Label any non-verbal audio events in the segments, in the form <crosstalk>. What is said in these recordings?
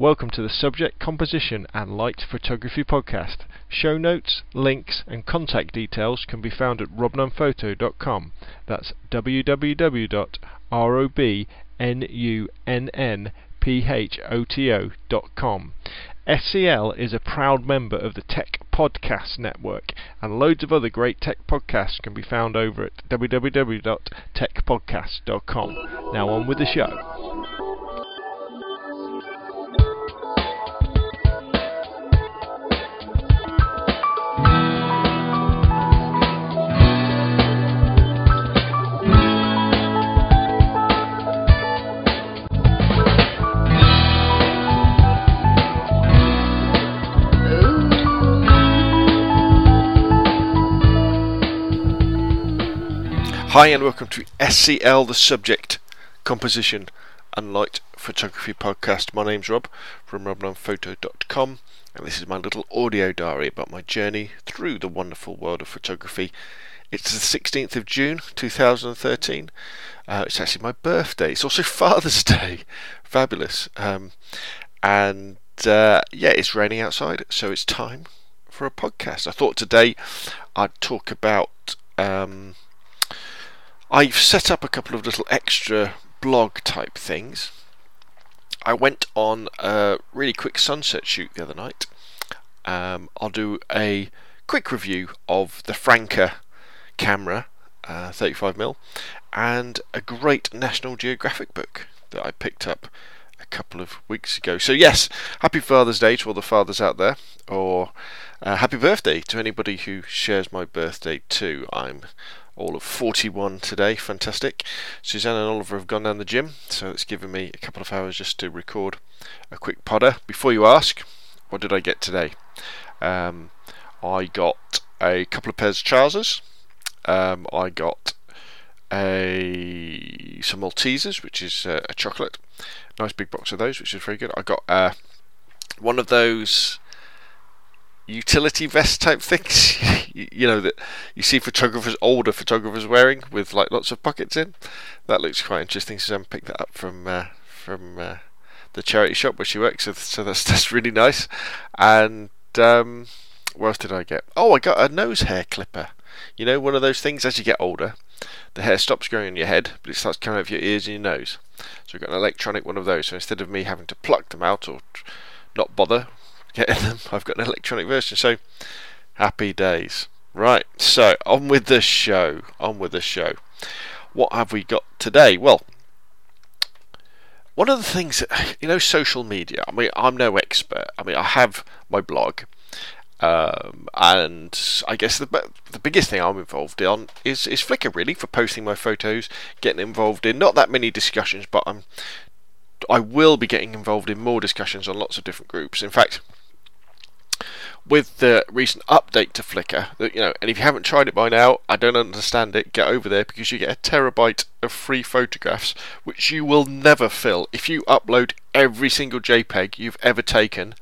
Welcome to the Subject Composition and Light Photography Podcast. Show notes, links, and contact details can be found at robnunnphoto.com. That's www.robnunnphoto.com. SCL is a proud member of the Tech Podcast Network, and loads of other great tech podcasts can be found over at www.techpodcast.com. Now on with the show. Hi and welcome to SCL, the subject, composition and light photography podcast. My name's Rob from robnunnphoto.com and this is my little audio diary about my journey through the wonderful world of photography. It's the 16th of June 2013. Uh, it's actually my birthday. It's also <laughs> Father's Day. Fabulous. Um, and uh, yeah, it's raining outside, so it's time for a podcast. I thought today I'd talk about. Um, I've set up a couple of little extra blog type things. I went on a really quick sunset shoot the other night. Um, I'll do a quick review of the Franca camera, uh, 35mm, and a great National Geographic book that I picked up a couple of weeks ago. So, yes, happy Father's Day to all the fathers out there, or uh, happy birthday to anybody who shares my birthday too. I'm all of 41 today. Fantastic. Suzanne and Oliver have gone down the gym, so it's given me a couple of hours just to record a quick podder. Before you ask, what did I get today? Um, I got a couple of pairs of trousers. Um, I got a some Maltesers, which is uh, a chocolate. Nice big box of those, which is very good. I got uh, one of those utility vest type things, <laughs> you, know that you see photographers, older photographers wearing with like lots of pockets in. That looks quite interesting. Suzanne picked that up from uh, from uh, the charity shop where she works, so, so that's <laughs> that's really nice. And um, what else did I get? Oh, I got a nose hair clipper. You know, one of those things as you get older, the hair stops growing in your head, but it starts coming out of your ears and your nose. So I got an electronic one of those. So instead of me having to pluck them out or not bother getting them. <laughs> I've got an electronic version, so happy days. Right, so on with the show. On with the show. What have we got today? Well, one of the things that, you know, social media. I mean, I'm no expert. I mean, I have my blog, um, and I guess the the biggest thing I'm involved in is is Flickr really for posting my photos, getting involved in not that many discussions, but I'm I will be getting involved in more discussions on lots of different groups. In fact, with the recent update to Flickr, that you know, and if you haven't tried it by now, I don't understand it. Get over there because you get a terabyte of free photographs, which you will never fill. If you upload every single JPEG you've ever taken,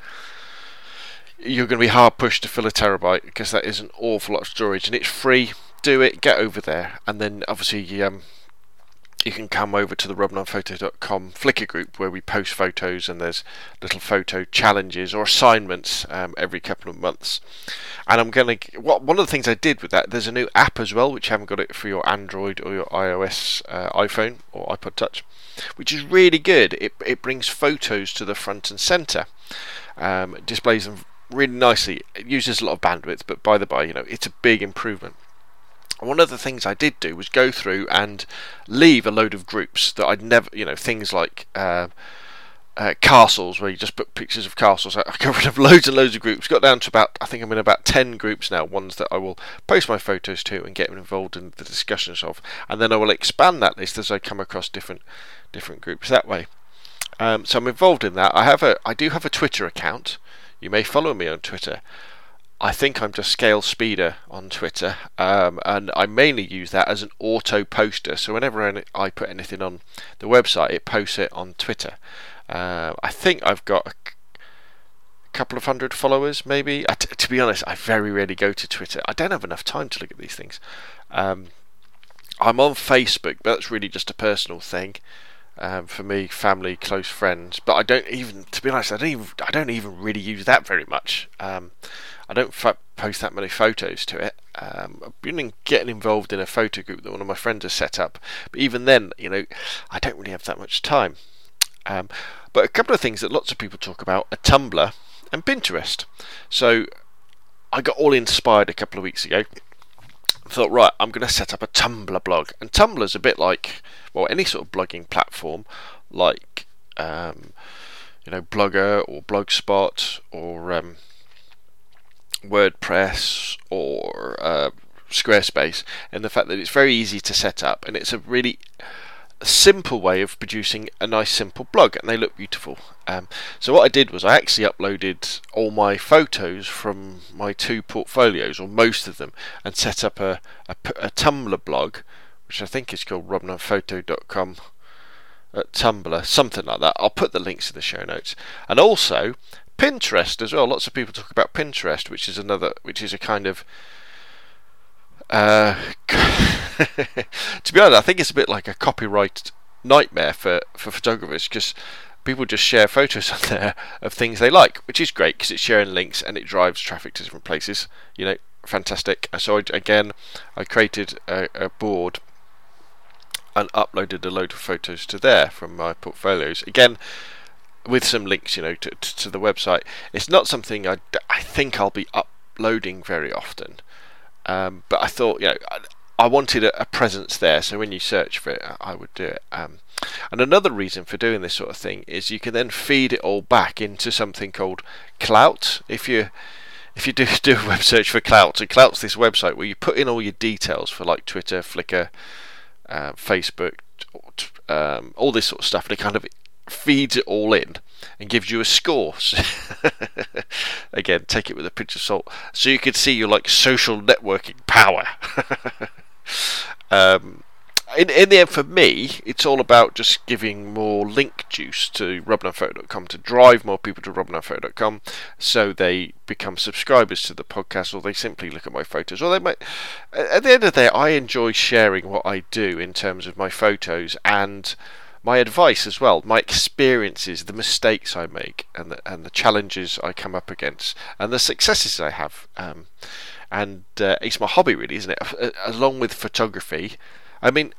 you're going to be hard pushed to fill a terabyte because that is an awful lot of storage, and it's free. Do it. Get over there, and then obviously um, you can come over to the robnunnphoto.com Flickr group where we post photos and there's little photo challenges or assignments um, every couple of months. And I'm going to what one of the things I did with that there's a new app as well which haven't got it for your Android or your iOS uh, iPhone or iPod Touch, which is really good. It it brings photos to the front and center, um, displays them really nicely. It uses a lot of bandwidth, but by the by, you know it's a big improvement one of the things I did do was go through and leave a load of groups that I'd never, you know, things like uh, uh, castles where you just put pictures of castles. I got rid of loads and loads of groups. Got down to about, I think I'm in about ten groups now. Ones that I will post my photos to and get involved in the discussions of, and then I will expand that list as I come across different different groups that way. Um, so I'm involved in that. I have a, I do have a Twitter account. You may follow me on Twitter. I think I'm just Scale Speeder on Twitter, um, and I mainly use that as an auto poster. So whenever I put anything on the website, it posts it on Twitter. Uh, I think I've got a couple of hundred followers, maybe. to be honest, I very rarely go to Twitter. I don't have enough time to look at these things. Um, I'm on Facebook, but that's really just a personal thing. Um, for me, family, close friends, but I don't even, to be honest, I don't even, I don't even really use that very much. Um, I don't post that many photos to it. Um, I've been getting involved in a photo group that one of my friends has set up, but even then, you know, I don't really have that much time. Um, but a couple of things that lots of people talk about are Tumblr and Pinterest. So I got all inspired a couple of weeks ago. thought, right, I'm going to set up a Tumblr blog. And Tumblr's a bit like, well, any sort of blogging platform, like, um, you know, Blogger or Blogspot or um, WordPress or uh, Squarespace, and the fact that it's very easy to set up and it's a really simple way of producing a nice simple blog and they look beautiful. Um, so what I did was I actually uploaded all my photos from my two portfolios or most of them and set up a, a, a Tumblr blog which I think is called robnunnphoto.com at Tumblr something like that. I'll put the links in the show notes. And also Pinterest as well. Lots of people talk about Pinterest, which is another, which is a kind of. Uh, <laughs> to be honest, I think it's a bit like a copyright nightmare for, for photographers because people just share photos <laughs> on there of things they like, which is great because it's sharing links and it drives traffic to different places. You know, fantastic. So I, again, I created a, a board and uploaded a load of photos to there from my portfolios. Again, with some links, you know, to, to, to the website. It's not something I, I think I'll be uploading very often, um, but I thought, you know, I, I wanted a, a, presence there, so when you search for it, I would do it. Um, and another reason for doing this sort of thing is you can then feed it all back into something called Klout. If you if you do <laughs> do a web search for Klout, so Klout's this website where you put in all your details for like Twitter, Flickr, uh, Facebook, um, all this sort of stuff, and it kind of feeds it all in and gives you a score. <laughs> Again, take it with a pinch of salt. So you can see your like social networking power. <laughs> um, in, in the end, for me, it's all about just giving more link juice to robnunnphoto.com to drive more people to robnunnphoto.com so they become subscribers to the podcast or they simply look at my photos. Or they might. At the end of the day, I enjoy sharing what I do in terms of my photos and my advice as well, my experiences, the mistakes I make, and the, and the challenges I come up against, and the successes I have. Um, and uh, it's my hobby, really, isn't it? Along with photography. I mean,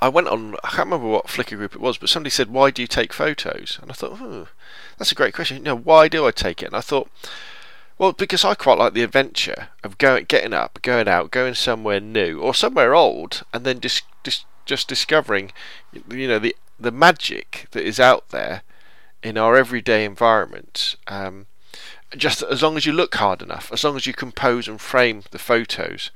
I went on, I can't remember what Flickr group it was, but somebody said, Why do you take photos? And I thought, oh, that's a great question. You know, why do I take it? And I thought, well, because I quite like the adventure of going, getting up, going out, going somewhere new or somewhere old, and then just, just just discovering, you know, the the magic that is out there in our everyday environment. Um, just as long as you look hard enough, as long as you compose and frame the photos,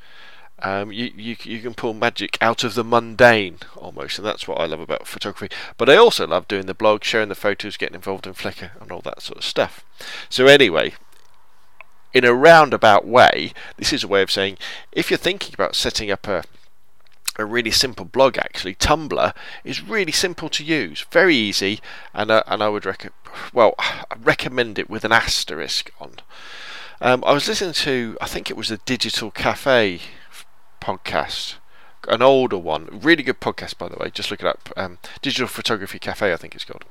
um, you, you you can pull magic out of the mundane almost, and that's what I love about photography. But I also love doing the blog, sharing the photos, getting involved in Flickr, and all that sort of stuff. So anyway, in a roundabout way, this is a way of saying if you're thinking about setting up a a really simple blog actually. Tumblr is really simple to use, very easy, and uh, and I would rec- well <sighs> I recommend it with an asterisk on. Um, I was listening to I think it was the Digital Cafe podcast, an older one, really good podcast by the way. Just look it up. Um, Digital Photography Cafe I think it's called.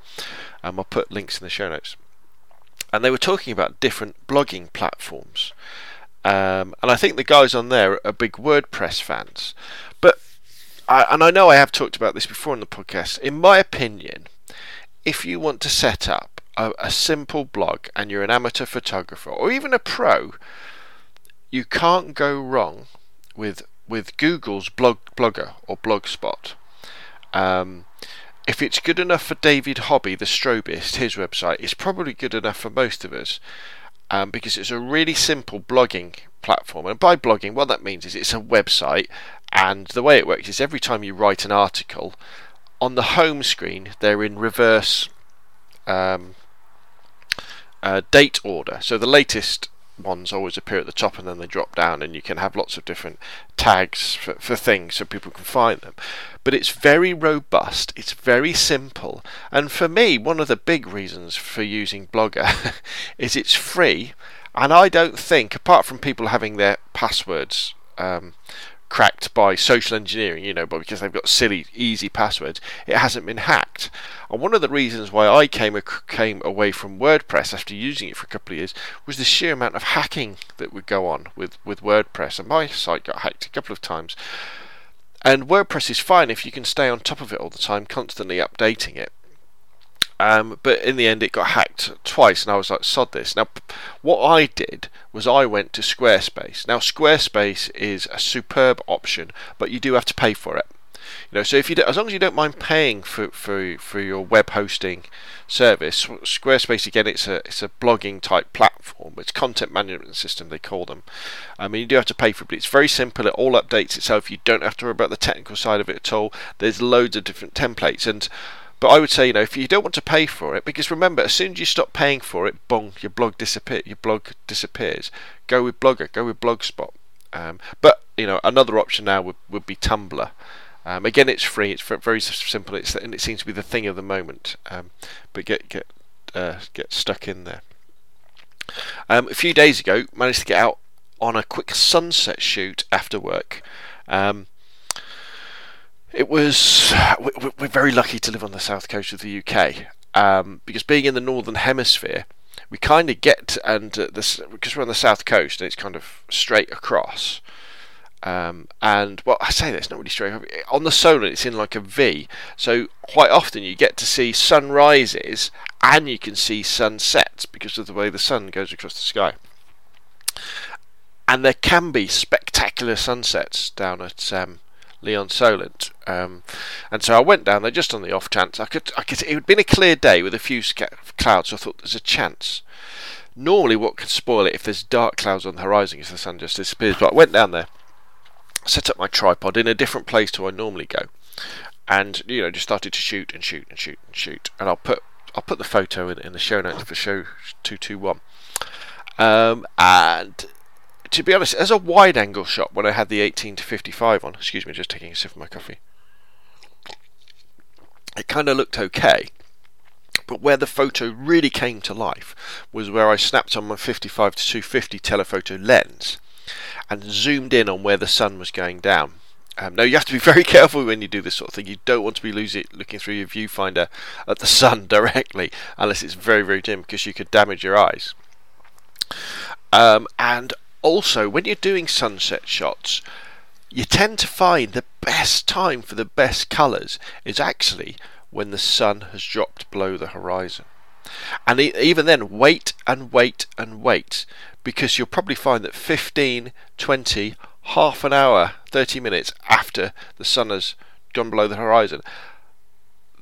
Um, I'll put links in the show notes. And they were talking about different blogging platforms. Um, and I think the guys on there are big WordPress fans. But I, and I know I have talked about this before in the podcast. In my opinion, if you want to set up a, a simple blog and you're an amateur photographer or even a pro, you can't go wrong with with Google's blog blogger or blogspot. Um, if it's good enough for David Hobby, the strobist, his website, it's probably good enough for most of us um, because it's a really simple blogging platform. And by blogging, what that means is it's a website and the way it works is every time you write an article, on the home screen they're in reverse um, uh, date order. So the latest ones always appear at the top and then they drop down, and you can have lots of different tags for, for things so people can find them. But it's very robust, it's very simple, and for me, one of the big reasons for using Blogger <laughs> is it's free. And I don't think, apart from people having their passwords um, cracked by social engineering, you know, but because they've got silly, easy passwords, it hasn't been hacked. And one of the reasons why I came came away from WordPress after using it for a couple of years was the sheer amount of hacking that would go on with, with WordPress. And my site got hacked a couple of times. And WordPress is fine if you can stay on top of it all the time, constantly updating it. Um, but in the end, it got hacked twice, and I was like, "Sod this!" Now, what I did was I went to Squarespace. Now, Squarespace is a superb option, but you do have to pay for it. You know, so if you do, as long as you don't mind paying for, for for your web hosting service, Squarespace again, it's a it's a blogging type platform. It's content management system they call them. I mean, you do have to pay for it, but it's very simple. It all updates itself. You don't have to worry about the technical side of it at all. There's loads of different templates and but I would say, you know, if you don't want to pay for it, because remember, as soon as you stop paying for it, bong, your blog disappear, your blog disappears. Go with Blogger, go with Blogspot. Um, but you know, another option now would, would be Tumblr. Um, again, it's free. It's very simple. It's and it seems to be the thing of the moment. Um, but get get uh, get stuck in there. Um, a few days ago, managed to get out on a quick sunset shoot after work. Um, it was we're very lucky to live on the south coast of the UK um, because being in the northern hemisphere, we kind of get and uh, this because we're on the south coast and it's kind of straight across. Um, and well, I say that it's not really straight on the solar. It's in like a V, so quite often you get to see sunrises and you can see sunsets because of the way the sun goes across the sky. And there can be spectacular sunsets down at um, Lee-on-Solent. Um, and so I went down there just on the off chance. I could, I could. It had been a clear day with a few clouds, so I thought there's a chance. Normally, what could spoil it if there's dark clouds on the horizon is the sun just disappears. But I went down there, set up my tripod in a different place to where I normally go, and you know just started to shoot and shoot and shoot and shoot. And I'll put I'll put the photo in, in the show notes for show two two one. Um, and to be honest, as a wide angle shot, when I had the 18 to 55 on, excuse me, just taking a sip of my coffee, it kind of looked okay. But where the photo really came to life was where I snapped on my 55 to 250 telephoto lens and zoomed in on where the sun was going down. Um, now you have to be <laughs> very careful when you do this sort of thing. You don't want to be losing, looking through your viewfinder at the sun <laughs> directly, unless it's very very dim, because you could damage your eyes. Um, and also, when you're doing sunset shots, you tend to find the best time for the best colours is actually when the sun has dropped below the horizon. And even then, wait and wait and wait because you'll probably find that 15, 20, half an hour, 30 minutes after the sun has gone below the horizon,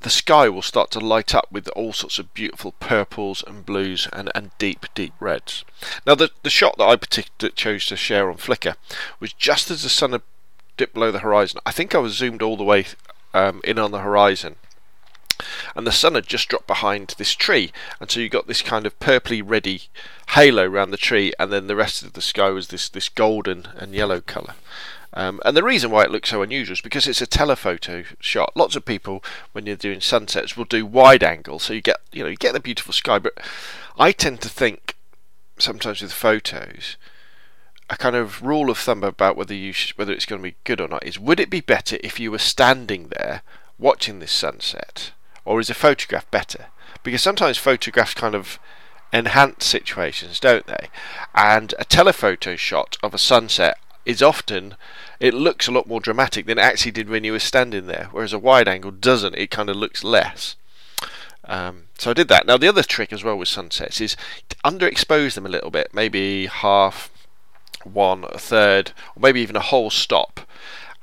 the sky will start to light up with all sorts of beautiful purples and blues and, and deep, deep reds. Now, the, the shot that I particularly chose to share on Flickr was just as the sun had dipped below the horizon. I think I was zoomed all the way um, in on the horizon. And the sun had just dropped behind this tree, and so you got this kind of purpley reddy halo around the tree, and then the rest of the sky was this this golden and yellow colour. Um, and the reason why it looks so unusual is because it's a telephoto shot. Lots of people, when you're doing sunsets, will do wide angle, so you get you know you get the beautiful sky. But I tend to think sometimes with photos, a kind of rule of thumb about whether you whether it's going to be good or not is: would it be better if you were standing there watching this sunset, or is a photograph better? Because sometimes photographs kind of enhance situations, don't they? And a telephoto shot of a sunset is often it looks a lot more dramatic than it actually did when you were standing there, whereas a wide angle doesn't. It kind of looks less. Um, so I did that. Now the other trick as well with sunsets is underexpose them a little bit, maybe half, one, a third, or maybe even a whole stop.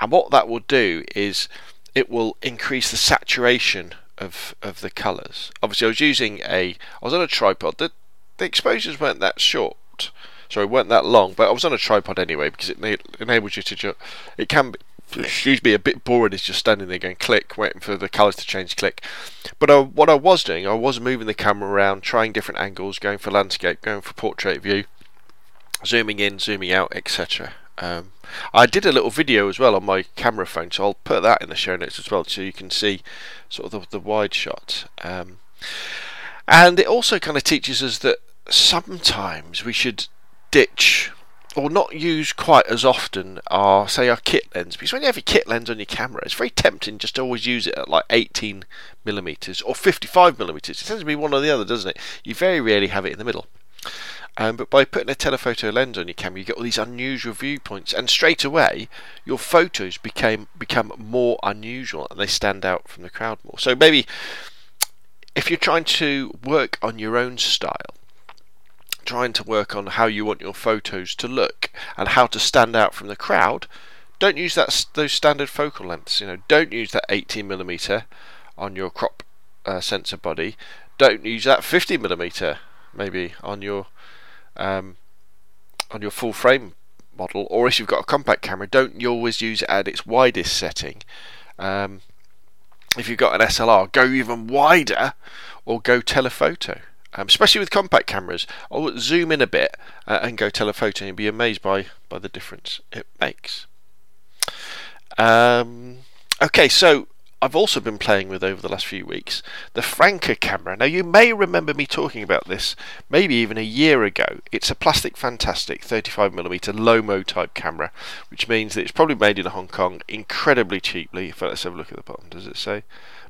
And what that will do is it will increase the saturation of of the colours. Obviously, I was using a I was on a tripod. The the exposures weren't that short, Sorry, weren't that long, but I was on a tripod anyway because it enables you to just. It can be, excuse me, a bit boring is just standing there going click, waiting for the colours to change, click. But uh, what I was doing, I was moving the camera around, trying different angles, going for landscape, going for portrait view, zooming in, zooming out, etc. Um, I did a little video as well on my camera phone, so I'll put that in the show notes as well, so you can see sort of the, the wide shot. Um, and it also kind of teaches us that sometimes we should ditch or not use quite as often are say our kit lens. Because when you have your kit lens on your camera it's very tempting just to always use it at like 18 millimeters or 55 millimeters. It tends to be one or the other doesn't it? You very rarely have it in the middle. Um, but by putting a telephoto lens on your camera you get all these unusual viewpoints. And straight away your photos became become more unusual and they stand out from the crowd more. So maybe if you're trying to work on your own style trying to work on how you want your photos to look and how to stand out from the crowd, don't use that those standard focal lengths. You know, don't use that 18 millimeter on your crop uh, sensor body. Don't use that 50 millimeter maybe on your um, on your full frame model. Or if you've got a compact camera, don't you always use it at its widest setting. Um, if you've got an SLR, go even wider or go telephoto um, especially with compact cameras. I'll zoom in a bit uh, and go telephoto and be amazed by, by the difference it makes. Um, okay, so I've also been playing with over the last few weeks the Franca camera. Now, you may remember me talking about this maybe even a year ago. It's a plastic fantastic 35mm Lomo type camera, which means that it's probably made in Hong Kong incredibly cheaply. If let's have a look at the bottom, does it say?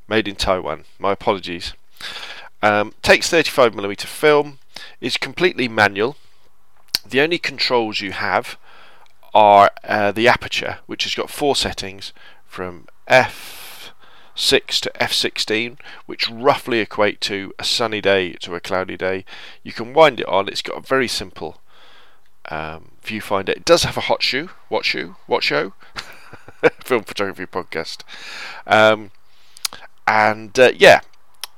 Made in Taiwan. My apologies. Um, takes 35mm film, is completely manual. The only controls you have are uh, the aperture, which has got four settings from f6 to f16, which roughly equate to a sunny day to a cloudy day. You can wind it on. It's got a very simple um, viewfinder. It does have a hot shoe. What shoe? What show? <laughs> Film photography podcast. Um, and uh, yeah,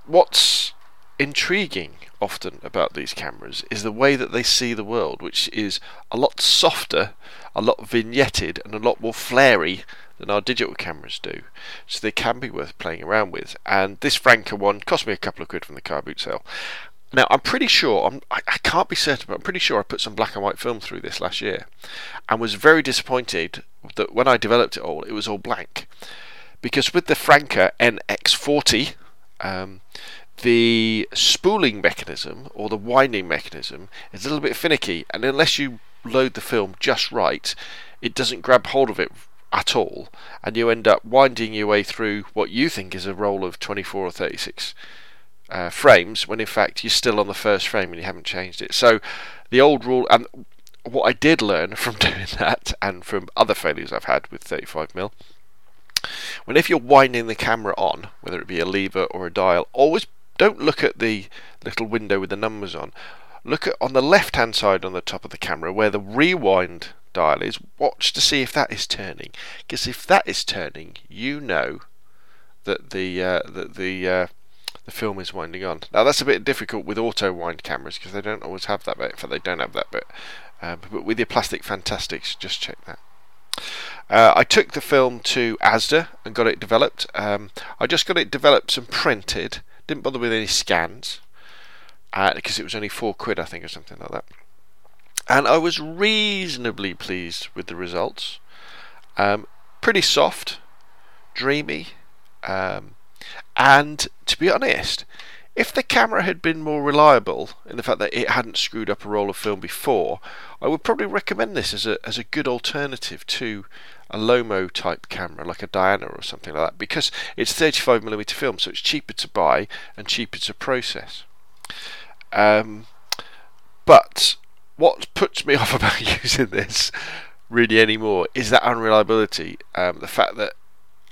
what's intriguing often about these cameras is the way that they see the world, which is a lot softer, a lot vignetted, and a lot more flary than our digital cameras do. So they can be worth playing around with. And this Franca one cost me a couple of quid from the car boot sale. Now I'm pretty sure I'm, I, I can't be certain, but I'm pretty sure I put some black and white film through this last year, and was very disappointed that when I developed it all, it was all blank. Because with the Franca NX40, um, the spooling mechanism or the winding mechanism is a little bit finicky, and unless you load the film just right, it doesn't grab hold of it at all, and you end up winding your way through what you think is a roll of 24 or 36 uh, frames, when in fact you're still on the first frame and you haven't changed it. So the old rule, and what I did learn <laughs> from doing that, and from other failures I've had with 35mm. When if you're winding the camera on, whether it be a lever or a dial, always don't look at the little window with the numbers on. Look at on the left hand side on the top of the camera where the rewind dial is. Watch to see if that is turning. Because if that is turning, you know that the uh, that the uh, the film is winding on. Now that's a bit difficult with auto wind cameras because they don't always have that bit. In fact, they don't have that bit. Um, but with your plastic fantastics, just check that. Uh, I took the film to ASDA and got it developed. Um, I just got it developed and printed didn't bother with any scans uh, because it was only four quid, I think, or something like that. And I was reasonably pleased with the results. Um, pretty soft, dreamy, um, and to be honest, if the camera had been more reliable in the fact that it hadn't screwed up a roll of film before, I would probably recommend this as a as a good alternative to a Lomo type camera like a Diana or something like that because it's 35mm film so it's cheaper to buy and cheaper to process. Um, but what puts me <laughs> off about <laughs> using this really anymore is that unreliability. Um, the fact that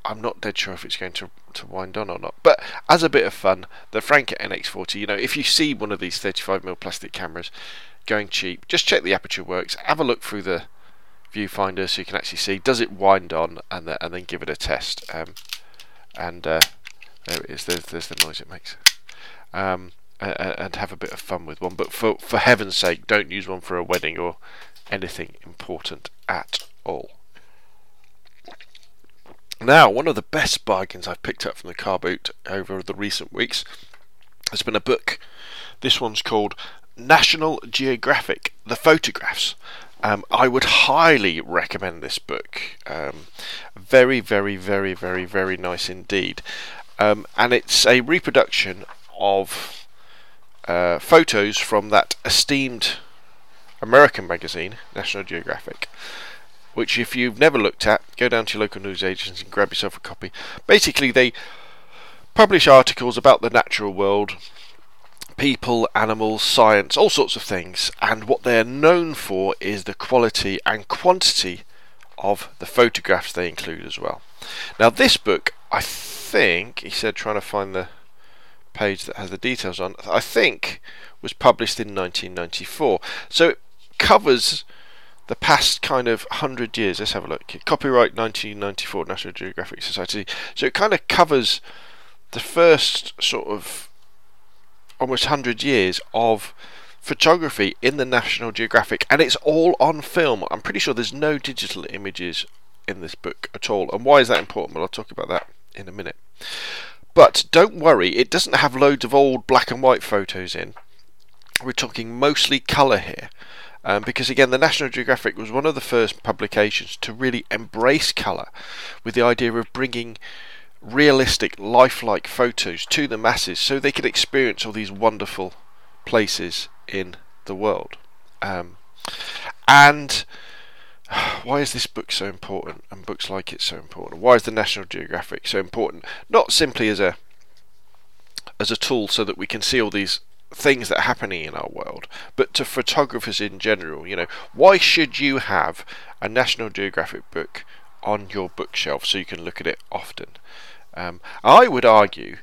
I'm not dead sure if it's going to to wind on or not. But as a bit of fun, the Franca NX40, you know, if you see one of these 35mm plastic cameras going cheap, just check the aperture works, have a look through the viewfinder so you can actually see does it wind on and, the, and then give it a test. Um, and uh, there it is, there's, there's the noise it makes. Um, and, and have a bit of fun with one. But for, for heaven's sake, don't use one for a wedding or anything important at all. Now, one of the best bargains I've picked up from the car boot over the recent weeks has been a book. This one's called National Geographic The Photographs. Um, I would highly recommend this book. Um, very, very, very, very, very nice indeed. Um, and it's a reproduction of uh, photos from that esteemed American magazine, National Geographic, which if you've never looked at, go down to your local news agency and grab yourself a copy. Basically, they publish articles about the natural world, people, animals, science, all sorts of things, and what they're known for is the quality and quantity of the photographs they include as well. Now, this book, I think, he said, trying to find the page that has the details on, I think was published in 1994. So it covers the past kind of 100 years. Let's have a look. Copyright 1994, National Geographic Society. So it kind of covers the first sort of almost 100 years of photography in the National Geographic, and it's all on film. I'm pretty sure there's no digital images in this book at all. And why is that important? Well, I'll talk about that in a minute. But don't worry, it doesn't have loads of old black and white photos in. We're talking mostly colour here. Um, because again, the National Geographic was one of the first publications to really embrace colour with the idea of bringing realistic, lifelike photos to the masses so they could experience all these wonderful places in the world. Um, and <sighs> why is this book so important and books like it so important? Why is the National Geographic so important? Not simply as a as a tool so that we can see all these things that are happening in our world, but to photographers in general. You know, why should you have a National Geographic book on your bookshelf so you can look at it often? Um, I would argue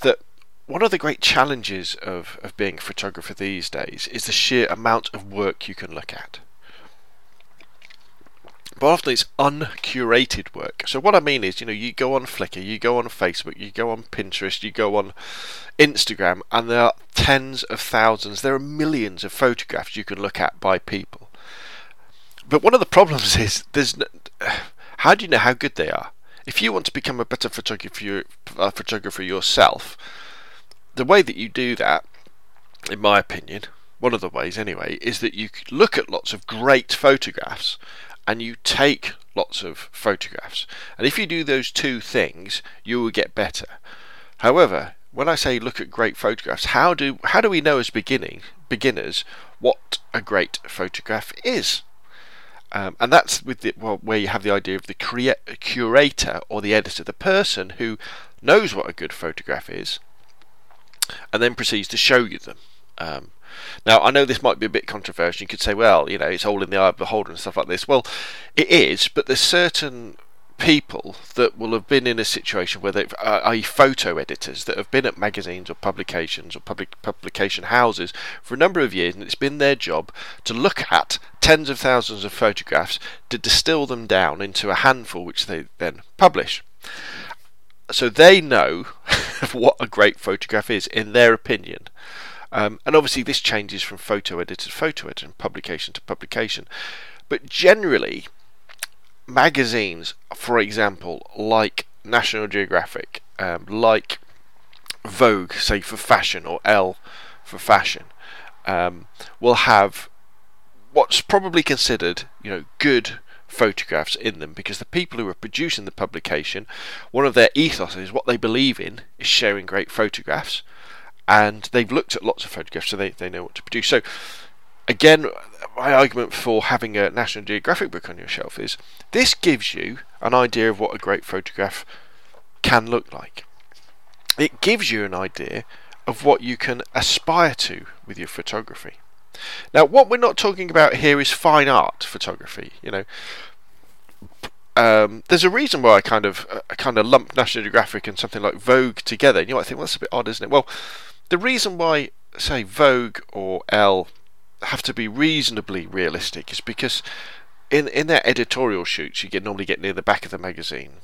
that one of the great challenges of, of being a photographer these days is the sheer amount of work you can look at but often it's uncurated work. So what I mean is, you know, you go on Flickr, you go on Facebook, you go on Pinterest, you go on Instagram, and there are tens of thousands, there are millions of photographs you can look at by people. But one of the <laughs> problems is there's <sighs> how do you know how good they are? If you want to become a better photographer, uh, photographer yourself, the way that you do that, in my opinion, one of the ways anyway, is that you look at lots of great photographs and you take lots of photographs. And if you do those two things, you will get better. However, when I say look at great photographs, how do how do we know as beginning beginners what a great photograph is? Um, and that's with the, well, where you have the idea of the crea- curator or the editor, the person who knows what a good photograph is, and then proceeds to show you them. Um, now, I know this might be a bit controversial. You could say, well, you know, it's all in the eye of the beholder and stuff like this. Well, it is, but there's certain people that will have been in a situation where they've, uh, i.e., photo editors that have been at magazines or publications or public publication houses for a number of years, and it's been their job to look at tens of thousands of photographs to distill them down into a handful, which they then publish. So they know <laughs> what a great photograph is, in their opinion. Um, and obviously, this changes from photo editor to photo editor and publication to publication. But generally, magazines, for example, like National Geographic, um, like Vogue, say for fashion, or Elle for fashion, um, will have what's probably considered, you know, good photographs in them because the people who are producing the publication, one of their ethos is what they believe in is sharing great photographs and they've looked at lots of photographs, so they, they know what to produce. So, again, my argument for having a National Geographic book on your shelf is this gives you an idea of what a great photograph can look like. It gives you an idea of what you can aspire to with your photography. Now, what we're not talking about here is fine art photography. You know, um, there's a reason why I kind of uh, kind of lump National Geographic and something like Vogue together. And you might think, well, that's a bit odd, isn't it? Well, the reason why, say, Vogue or Elle have to be reasonably realistic is because in in their editorial shoots, you get normally get near the back of the magazine.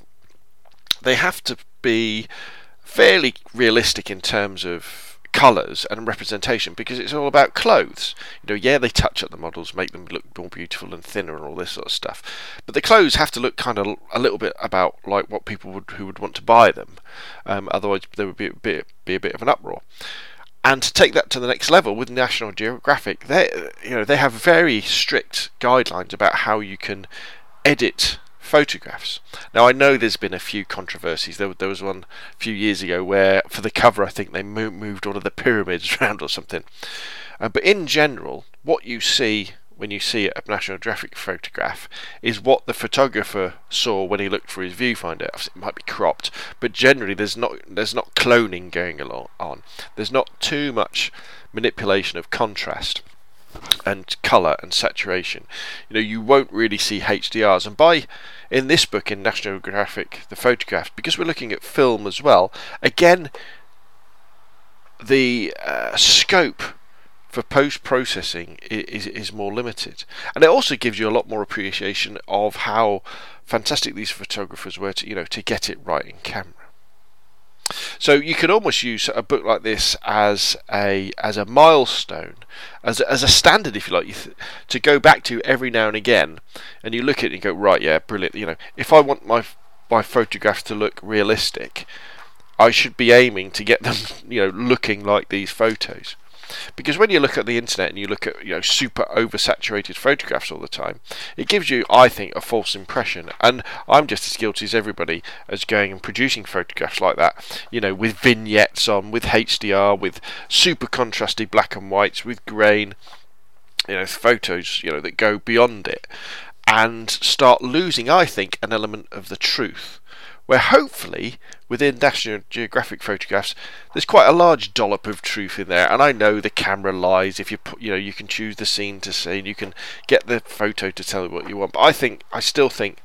They have to be fairly realistic in terms of colours and representation because it's all about clothes. You know, yeah, they touch up the models, make them look more beautiful and thinner and all this sort of stuff. But the clothes have to look kind of a little bit about like what people would who would want to buy them. Um, otherwise, there would be a bit be a bit of an uproar. And to take that to the next level with National Geographic, they you know they have very strict guidelines about how you can edit photographs. Now I know there's been a few controversies. There, there was one a few years ago where for the cover I think they moved one of the pyramids <laughs> around or something. Uh, but in general, what you see when you see a National Geographic photograph is what the photographer saw when he looked for his viewfinder. It might be cropped, but generally there's not there's not cloning going along on. There's not too much manipulation of contrast and color and saturation. You know, you won't really see HDRs. And by in this book in National Geographic, the photographs, because we're looking at film as well. Again, the uh, scope for post processing is, is more limited. And it also gives you a lot more appreciation of how fantastic these photographers were to you know to get it right in camera. So you could almost use a book like this as a as a milestone, as a, as a standard, if you like, to go back to every now and again, and you look at it and go, right, yeah, brilliant. You know, if I want my my photographs to look realistic, I should be aiming to get them, <laughs> you know, looking like these photos. Because when you look at the internet and you look at you know super oversaturated photographs all the time, it gives you, I think, a false impression. And I'm just as guilty as everybody as going and producing photographs like that, you know, with vignettes on, with HDR, with super contrasty black and whites, with grain, you know, photos, you know, that go beyond it, and start losing, I think, an element of the truth where hopefully within National Geographic photographs there's quite a large dollop of truth in there and I know the camera lies if you put you know you can choose the scene to see and you can get the photo to tell you what you want but I think I still think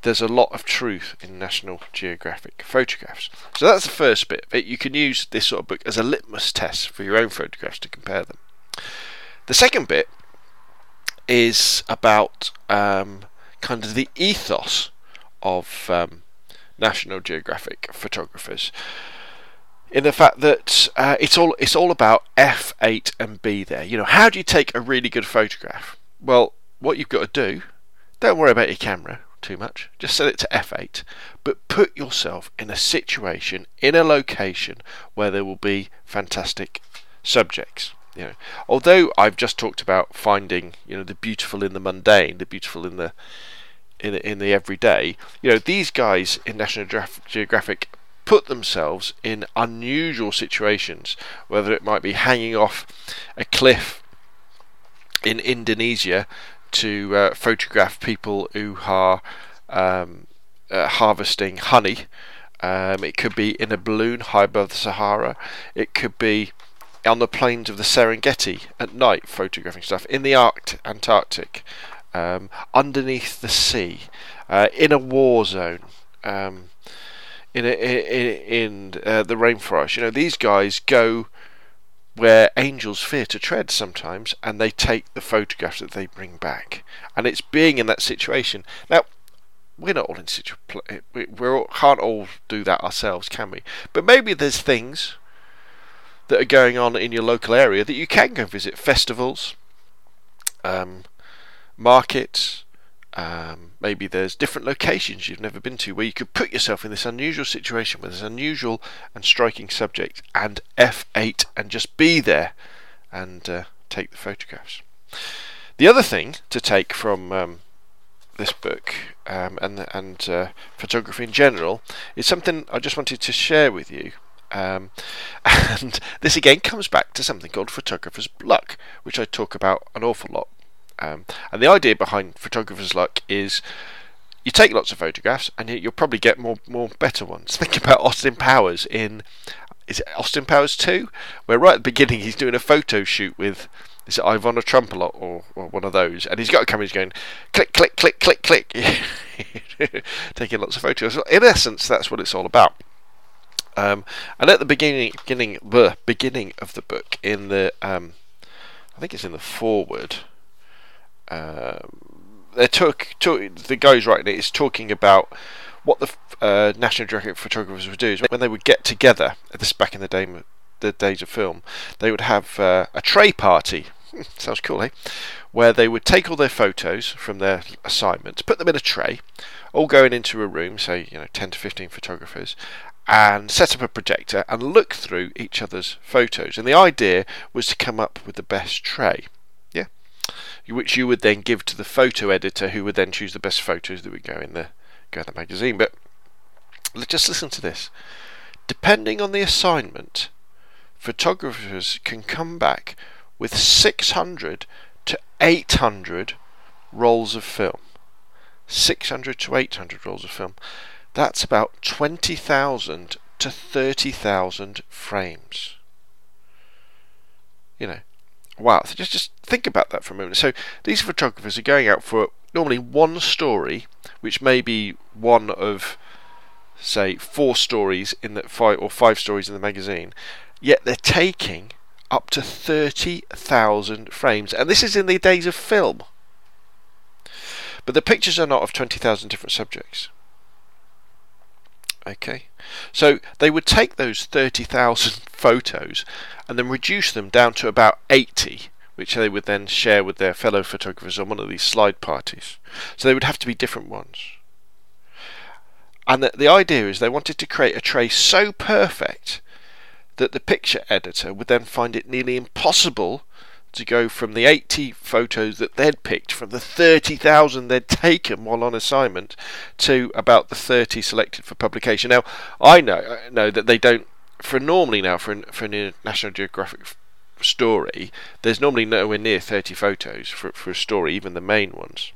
there's a lot of truth in National Geographic photographs. So that's the first bit. But you can use this sort of book as a litmus test for your own photographs to compare them. The second bit is about um, kind of the ethos of um, National Geographic photographers in the fact that uh, it's all it's all about f8 and b there. You know, how do you take a really good photograph? Well, what you've got to do, don't worry about your camera too much. Just set it to f8, but put yourself in a situation in a location where there will be fantastic subjects. You know, although I've just talked about finding, you know, the beautiful in the mundane, the beautiful in the in in the everyday. You know, these guys in National Geographic put themselves in unusual situations, whether it might be hanging off a cliff in Indonesia to uh, photograph people who are um, uh, harvesting honey. Um, it could be in a balloon high above the Sahara. It could be on the plains of the Serengeti at night, photographing stuff in the Arct- Antarctic um, underneath the sea, uh, in a war zone, um, in a, in, in uh, the rainforest. You know, these guys go where angels fear to tread sometimes, and they take the photographs that they bring back. And it's being in that situation. Now, we're not all in situ- we we can't all do that ourselves, can we? But maybe there's things that are going on in your local area that you can go visit festivals, um, markets. Um, maybe there's different locations you've never been to where you could put yourself in this unusual situation with this unusual and striking subject and F8 and just be there and uh, take the photographs. The other thing to take from um, this book um, and and uh, photography in general is something I just wanted to share with you. Um, <laughs> and this again comes back to something called photographer's luck, which I talk about an awful lot um, and the idea behind photographer's luck is you take lots of photographs and you'll probably get more more better ones. <laughs> Think about Austin Powers in is it Austin Powers 2 where right at the beginning he's doing a photo shoot with is it Ivana Trump a lot or, or one of those and he's got a camera he's going click click click click click <laughs> taking lots of photos. In essence that's what it's all about. Um, and at the beginning beginning the beginning of the book in the um, I think it's in the foreword um, they took, the guys writing it is talking about what the uh, National Geographic photographers would do is when they would get together. This back in the day, the days of film, they would have uh, a tray party. <laughs> Sounds cool, eh? Where they would take all their photos from their assignments, put them in a tray, all going into a room, say you know ten to fifteen photographers, and set up a projector and look through each other's photos. And the idea was to come up with the best tray which you would then give to the photo editor, who would then choose the best photos that would go in the go in the magazine. But let's just listen to this. Depending on the assignment, photographers can come back with 600 to 800 rolls of film. 600 to 800 rolls of film. That's about 20,000 to 30,000 frames. You know, wow. So just just think about that for a moment. So these photographers are going out for normally one story, which may be one of say four stories in the five or five stories in the magazine, yet they're taking up to 30,000 frames, and this is in the days of film. But the pictures are not of 20,000 different subjects. Okay, so they would take those 30,000 <laughs> photos and then reduce them down to about 80, which they would then share with their fellow photographers on one of these slide parties. So they would have to be different ones. And the, the idea is they wanted to create a tray so perfect that the picture editor would then find it nearly impossible to go from the 80 photos that they'd picked from the 30,000 they'd taken while on assignment to about the 30 selected for publication. Now, I know know that they don't for normally now for an, for a National Geographic story, there's normally nowhere near 30 photos for for a story, even the main ones.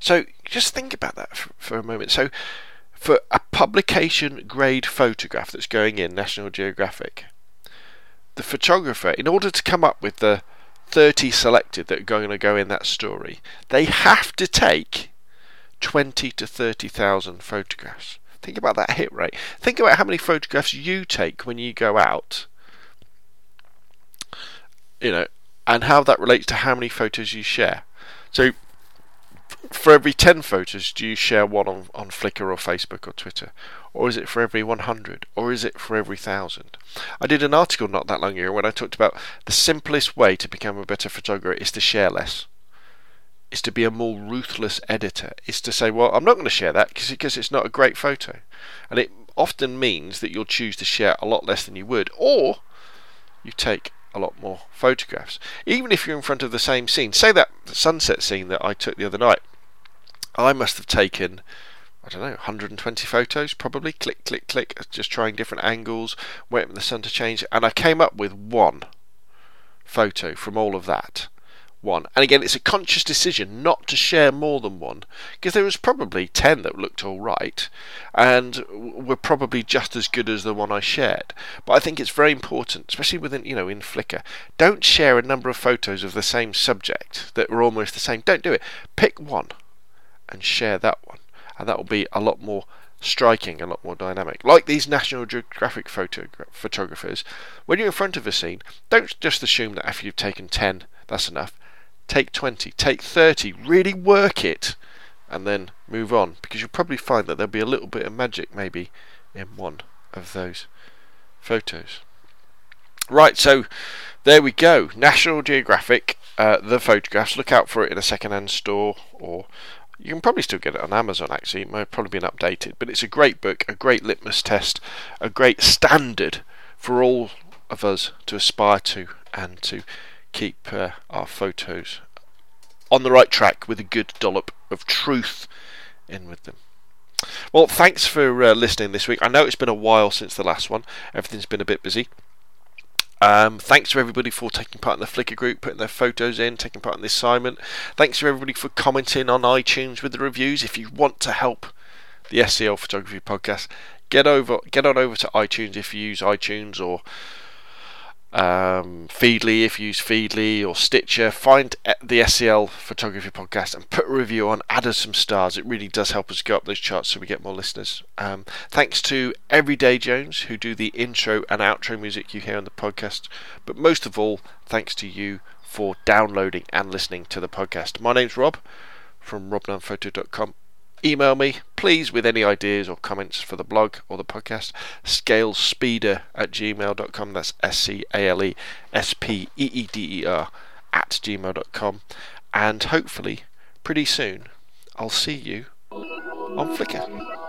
So just think about that for, for a moment. So for a publication grade photograph that's going in National Geographic, the photographer, in order to come up with the 30 selected that are going to go in that story, they have to take 20 to 30,000 photographs. Think about that hit rate. Think about how many photographs you take when you go out. You know, and how that relates to how many photos you share. So for every 10 photos, do you share one on, on Flickr or Facebook or Twitter? Or is it for every 100? Or is it for every 1,000? I did an article not that long ago when I talked about the simplest way to become a better photographer is to share less. Is to be a more ruthless editor. Is to say, well, I'm not going to share that because it's not a great photo. And it often means that you'll choose to share a lot less than you would. Or you take a lot more photographs. Even if you're in front of the same scene. Say that sunset scene that I took the other night. I must have taken, I don't know, 120 photos probably. Click, click, click, just trying different angles, waiting for the sun to change, and I came up with one photo from all of that. One. And again, it's a conscious decision not to share more than one, because there was probably 10 that looked alright, and were probably just as good as the one I shared. But I think it's very important, especially within, you know, in Flickr, don't share a number of photos of the same subject that were almost the same. Don't do it. Pick one and share that one. And that will be a lot more striking, a lot more dynamic. Like these National Geographic photogra- photographers, when you're in front of a scene, don't just assume that after you've taken 10, that's enough. Take 20, take 30, really work it, and then move on. Because you'll probably find that there'll be a little bit of magic maybe in one of those photos. Right, so there we go. National Geographic, uh, the photographs. Look out for it in a second-hand store or you can probably still get it on Amazon actually, it might have probably been updated, but it's a great book, a great litmus test, a great standard for all of us to aspire to and to keep uh, our photos on the right track with a good dollop of truth in with them. Well, thanks for uh, listening this week. I know it's been a while since the last one, everything's been a bit busy. Um, thanks to everybody for taking part in the Flickr group, putting their photos in, taking part in the assignment. Thanks to everybody for commenting on iTunes with the reviews. If you want to help the SEL Photography Podcast, get over, get on over to iTunes if you use iTunes or um, Feedly if you use Feedly or Stitcher. Find the SEL Photography Podcast and put a review on. Add us some stars. It really does help us go up those charts so we get more listeners. Um, thanks to Everyday Jones who do the intro and outro music you hear on the podcast. But most of all, thanks to you for downloading and listening to the podcast. My name's Rob from robnunnphoto.com email me, please, with any ideas or comments for the blog or the podcast. Scalespeeder at gmail.com. That's S C A L E S P E E D E R at gmail.com. And hopefully, pretty soon, I'll see you on Flickr.